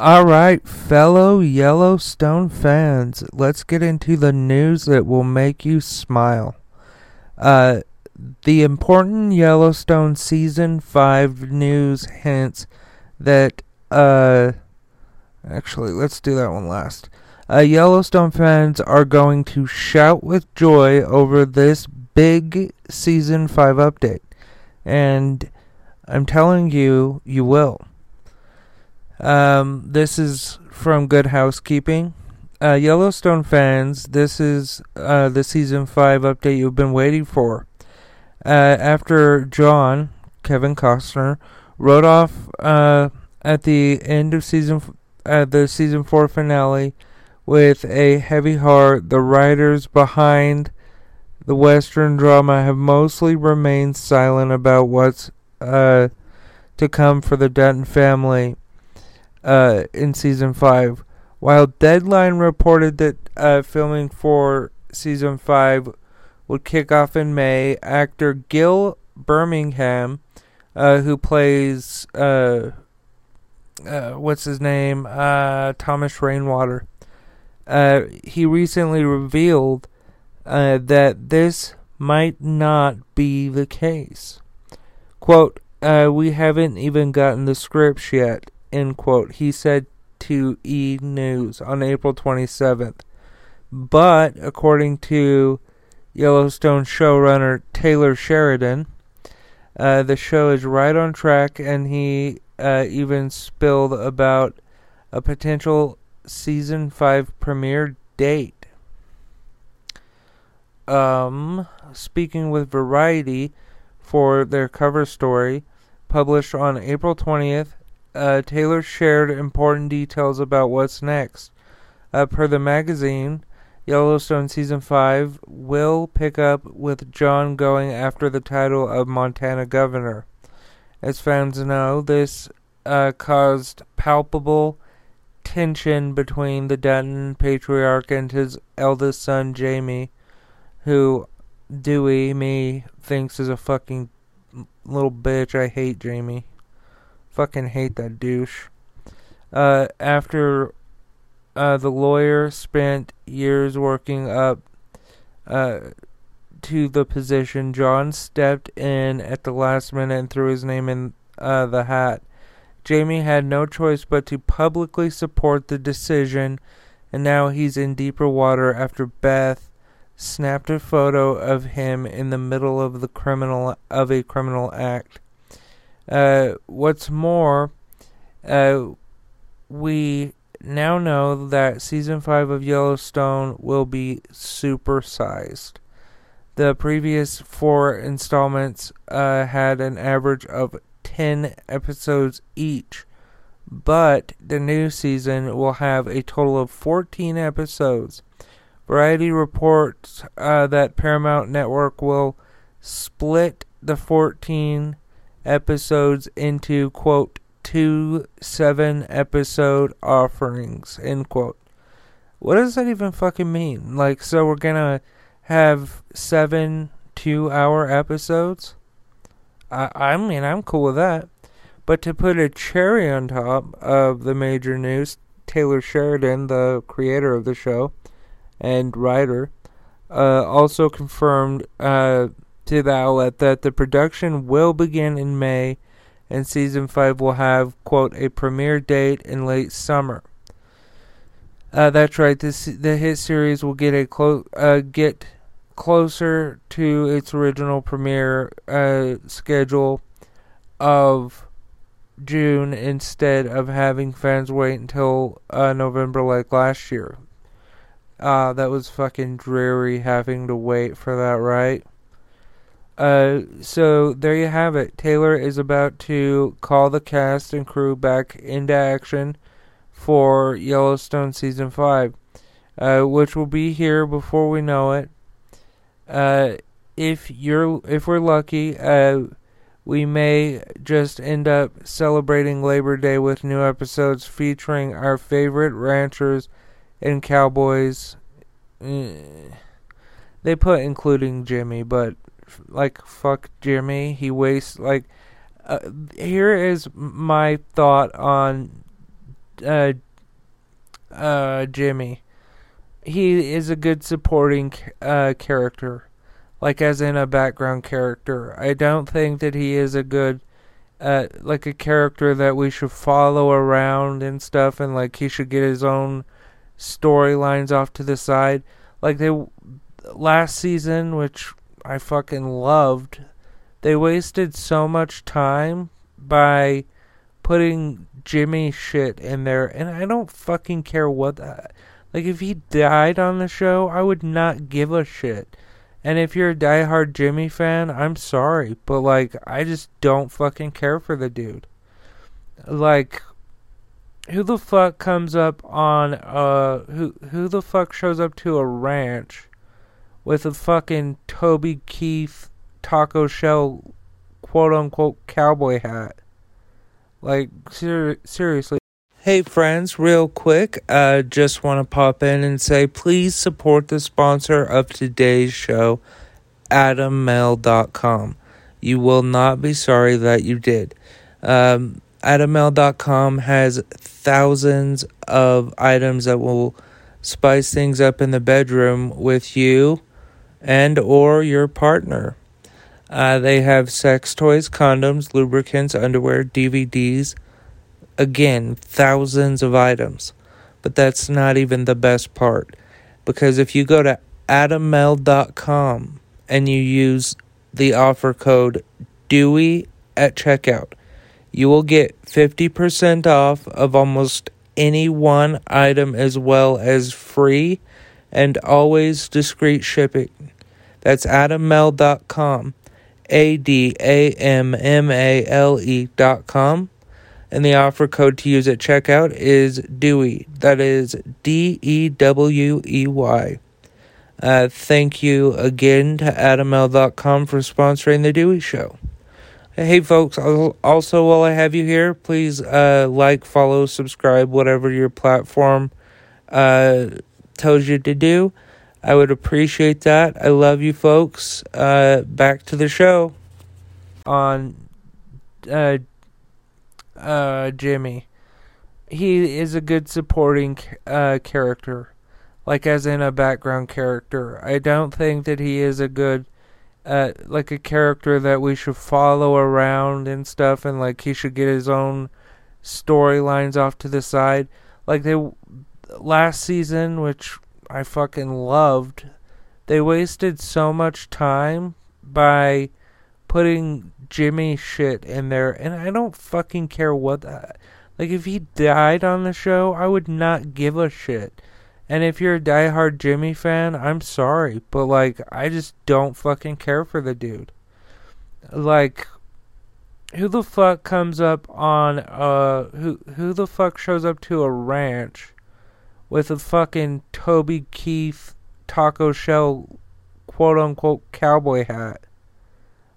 All right, fellow Yellowstone fans, let's get into the news that will make you smile. Uh, the important Yellowstone season 5 news hints that, uh, actually, let's do that one last. Uh, Yellowstone fans are going to shout with joy over this big season 5 update. And I'm telling you, you will. Um, this is from Good Housekeeping. Uh, Yellowstone fans, this is uh, the season 5 update you've been waiting for. Uh, after John, Kevin Costner, wrote off uh, at the end of season f- uh, the season 4 finale with a heavy heart, the writers behind the Western drama have mostly remained silent about what's uh, to come for the Dutton family uh, in season five. While Deadline reported that uh, filming for season five would kick off in May, actor Gil Birmingham, uh, who plays uh, uh, what's his name, uh, Thomas Rainwater, he recently revealed that this might not be the case. Quote, we haven't even gotten the scripts yet end quote, he said to E! News on April 27th. But, according to Yellowstone showrunner Taylor Sheridan, uh, the show is right on track, and he uh, even spilled about a potential season 5 premiere date. Um, speaking with Variety for their cover story, published on April 20th, uh, Taylor shared important details about what's next. Uh, per the magazine, Yellowstone Season 5 will pick up with John going after the title of Montana Governor. As fans know, this uh, caused palpable tension between the Dutton patriarch and his eldest son, Jamie, who Dewey, me, thinks is a fucking little bitch. I hate Jamie. Fucking hate that douche. Uh, after uh, the lawyer spent years working up uh, to the position, John stepped in at the last minute and threw his name in uh, the hat. Jamie had no choice but to publicly support the decision, and now he's in deeper water after Beth snapped a photo of him in the middle of the criminal of a criminal act. Uh, what's more, uh, we now know that season five of Yellowstone will be supersized. The previous four installments uh, had an average of 10 episodes each, but the new season will have a total of 14 episodes. Variety reports uh, that Paramount Network will split the 14 episodes into, quote, two seven episode offerings, end quote. What does that even fucking mean? Like, so we're gonna have seven two hour episodes? I, I mean, I'm cool with that. But to put a cherry on top of the major news, Taylor Sheridan, the creator of the show and writer, uh, also confirmed uh, to the outlet that the production will begin in May and season 5 will have, quote, a premiere date in late summer. Uh, that's right. This the hit series will get a clo- uh, get closer to its original premiere uh, schedule of June instead of having fans wait until uh, November like last year. Uh, that was fucking dreary having to wait for that, right? Uh, so there you have it. Taylor is about to call the cast and crew back into action for Yellowstone season five, uh, which will be here before we know it. Uh, if you're if we're lucky, uh, we may just end up celebrating Labor Day with new episodes featuring our favorite ranchers and cowboys. Eh, they put including Jimmy, but like fuck Jimmy. He wastes like. Uh, here is my thought on uh, uh, Jimmy. He is a good supporting uh, character, like as in a background character. I don't think that he is a good, uh, like a character that we should follow around and stuff, and like he should get his own storylines off to the side. Like they last season, which I fucking loved. They wasted so much time by putting Jimmy shit in there, and I don't fucking care what that. Like, if he died on the show, I would not give a shit. And if you're a diehard Jimmy fan, I'm sorry, but like, I just don't fucking care for the dude. Like, who the fuck comes up on uh who who the fuck shows up to a ranch with a fucking Toby Keith taco shell quote unquote cowboy hat. Like, ser- seriously. Hey friends, real quick, uh, just want to pop in and say please support the sponsor of today's show, AdamMale.com. You will not be sorry that you did. Um, AdamMale.com has thousands of items that will spice things up in the bedroom with you and or your partner. Uh, they have sex toys, condoms, lubricants, underwear, DVDs. Again, thousands of items. But that's not even the best part. Because if you go to adammale.com and you use the offer code DEWEY at checkout, you will get 50% off of almost any one item as well as free and always discreet shipping. That's adammale.com. A D A M M A L E dot com. And the offer code to use at checkout is DEWEY. That is D E W E Y. Uh, thank you again to AdamMale.com for sponsoring The Dewey Show. Hey, folks, also while I have you here, please uh, like, follow, subscribe, whatever your platform uh, tells you to do. I would appreciate that. I love you folks. Uh, back to the show. On uh, uh, Jimmy. He is a good supporting uh, character, like as in a background character. I don't think that he is a good uh, like a character that we should follow around and stuff, and like he should get his own storylines off to the side. Like they last season, which I fucking loved, they wasted so much time by putting Jimmy shit in there, and I don't fucking care what. Like if he died on the show, I would not give a shit. And if you're a diehard Jimmy fan, I'm sorry, but like I just don't fucking care for the dude. Like who the fuck comes up on uh who who the fuck shows up to a ranch with a fucking Toby Keith taco shell quote unquote cowboy hat?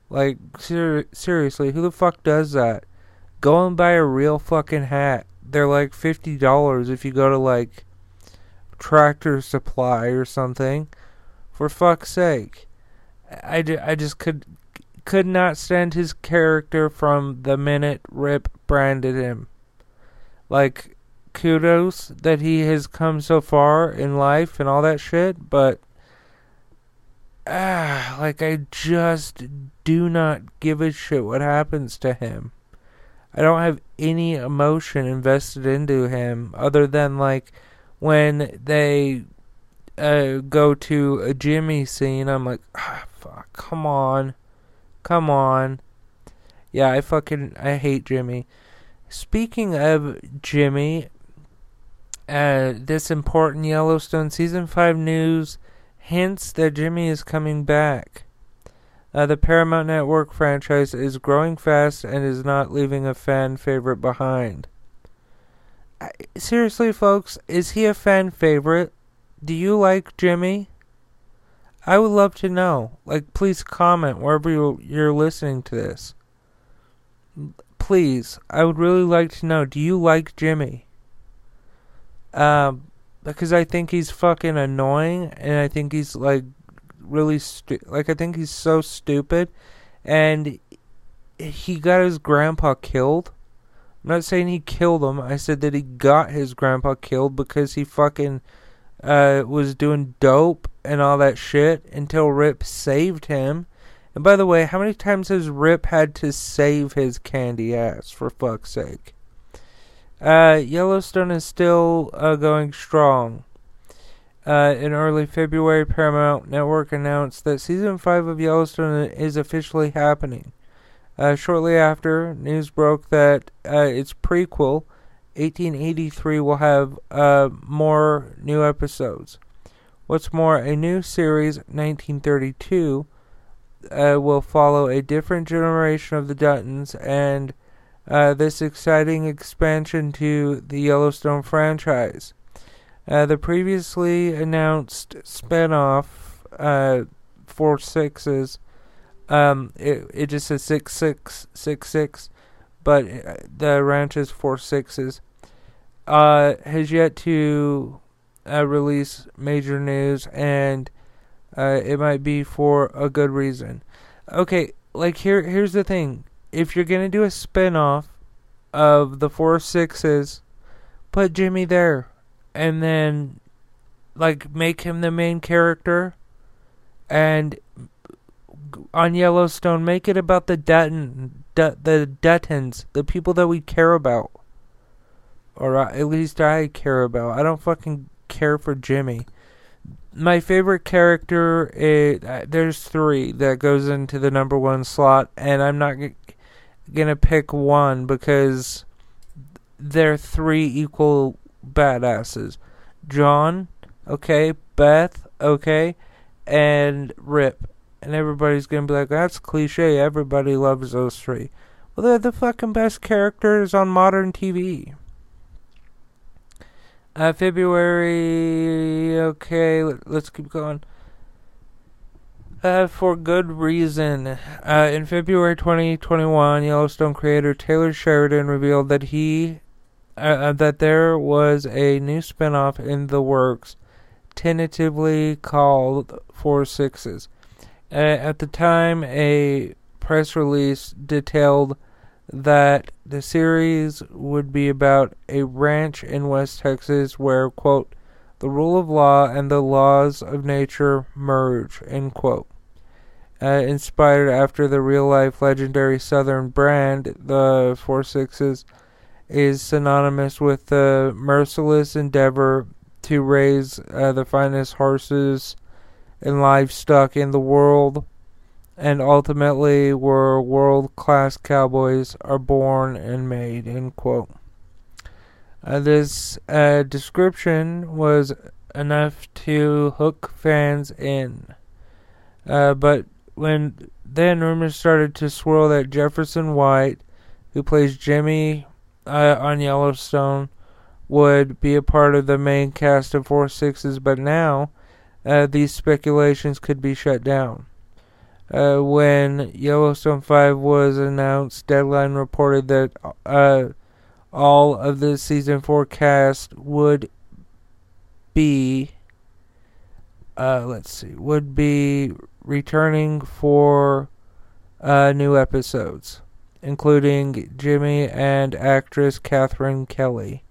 Like ser- seriously, who the fuck does that? Go and buy a real fucking hat. They're like $50 if you go to like tractor supply or something. For fuck's sake. I, I just could could not stand his character from the minute Rip branded him. Like, kudos that he has come so far in life and all that shit, but ah, like I just do not give a shit what happens to him. I don't have any emotion invested into him other than like when they uh, go to a Jimmy scene, I'm like, ah, fuck, come on, come on. Yeah, I fucking I hate Jimmy. Speaking of Jimmy, uh, this important Yellowstone season five news hints that Jimmy is coming back. Uh, the Paramount Network franchise is growing fast and is not leaving a fan favorite behind seriously, folks, is he a fan favorite? Do you like Jimmy? I would love to know. Like, please comment wherever you're listening to this. Please, I would really like to know. Do you like Jimmy? Um, because I think he's fucking annoying, and I think he's like really stu- like I think he's so stupid, and he got his grandpa killed I'm not saying he killed him. I said that he got his grandpa killed because he fucking uh, was doing dope and all that shit until Rip saved him. And by the way, how many times has Rip had to save his candy ass, for fuck's sake? Uh, Yellowstone is still uh, going strong. Uh, in early February, Paramount Network announced that season 5 of Yellowstone is officially happening. Uh, shortly after, news broke that uh, its prequel, 1883, will have uh, more new episodes. What's more, a new series, 1932, uh, will follow a different generation of the Duttons, and uh, this exciting expansion to the Yellowstone franchise. Uh, the previously announced spinoff, uh, Four Sixes, um, it it just says six six six six, but uh, the ranch is four sixes. Uh, has yet to uh, release major news, and uh, it might be for a good reason. Okay, like here here's the thing: if you're gonna do a spinoff of the four sixes, put Jimmy there, and then like make him the main character, and on Yellowstone, make it about the Dutton, D- the Duttons, the people that we care about, or at least I care about. I don't fucking care for Jimmy. My favorite character is uh, there's three that goes into the number one slot, and I'm not gonna pick one because they're three equal badasses. John, okay, Beth, okay, and Rip and everybody's gonna be like, that's cliche. Everybody loves those three. Well, they're the fucking best characters on modern TV. Uh, February. Okay, let, us keep going. Uh, for good reason. Uh, in February 2021, Yellowstone creator Taylor Sheridan revealed that he uh, uh, that there was a new spinoff in the works, tentatively called Four Sixes. Uh, at the time, a press release detailed that the series would be about a ranch in West Texas where, quote, the rule of law and the laws of nature merge, uh, inspired after the real life legendary Southern brand, the Four Sixes is synonymous with the merciless endeavor to raise uh, the finest horses and livestock in the world, and ultimately where world class cowboys are born and made. End quote. Uh, this uh, description was enough to hook fans in. Uh, but when then rumors started to swirl that Jefferson White, who plays Jimmy uh, on Yellowstone, would be a part of the main cast of Four Sixes, but now uh, these speculations could be shut down. Uh, when Yellowstone 5 was announced, Deadline reported that all of the season forecast would be uh, let's see, would be returning for uh, new episodes, including Jimmy and actress Kathryn Kelly.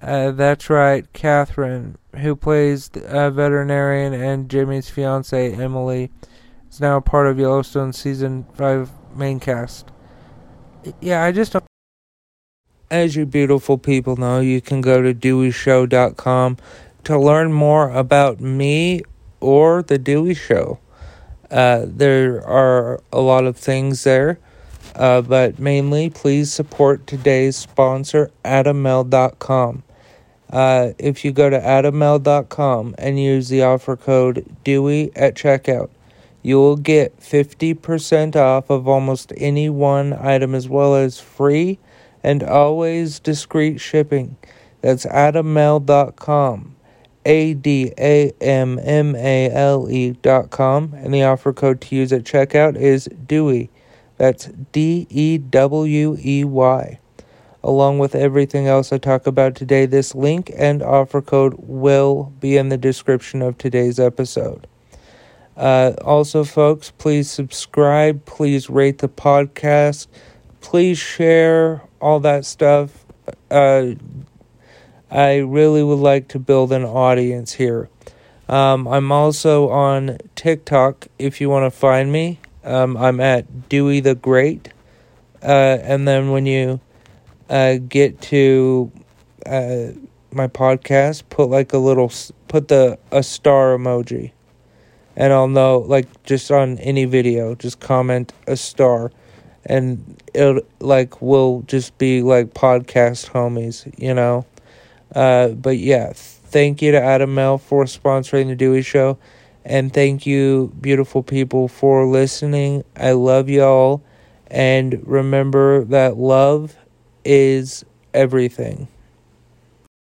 Uh, that's right, Kathryn, who plays a veterinarian and Jimmy's fiance Emily, is now part of Yellowstone season five main cast. Yeah, I just don't. As you beautiful people know, you can go to DeweyShow.com to learn more about me or The Dewey Show. Uh, there are a lot of things there, uh, but mainly please support today's sponsor, AdamMale.com. Uh, if you go to AdamMale.com and use the offer code Dewey at checkout, you will get 50% off of almost any one item as well as free and always discreet shipping. That's AdamMale.com. A D A M M A L E dot com, and the offer code to use at checkout is Dewey. That's D E W E Y. Along with everything else I talk about today, this link and offer code will be in the description of today's episode. Uh, also, folks, please subscribe, please rate the podcast, please share all that stuff. Uh, I really would like to build an audience here. Um, I'm also on TikTok if you want to find me. Um, I'm at Dewey the Great. Uh, and then when you uh, get to uh, my podcast, put like a little, put the a star emoji. And I'll know, like, just on any video, just comment a star. And it like, will just be like podcast homies, you know? Uh, but yeah, thank you to Adam Male for sponsoring the Dewey Show. And thank you, beautiful people, for listening. I love y'all. And remember that love is everything.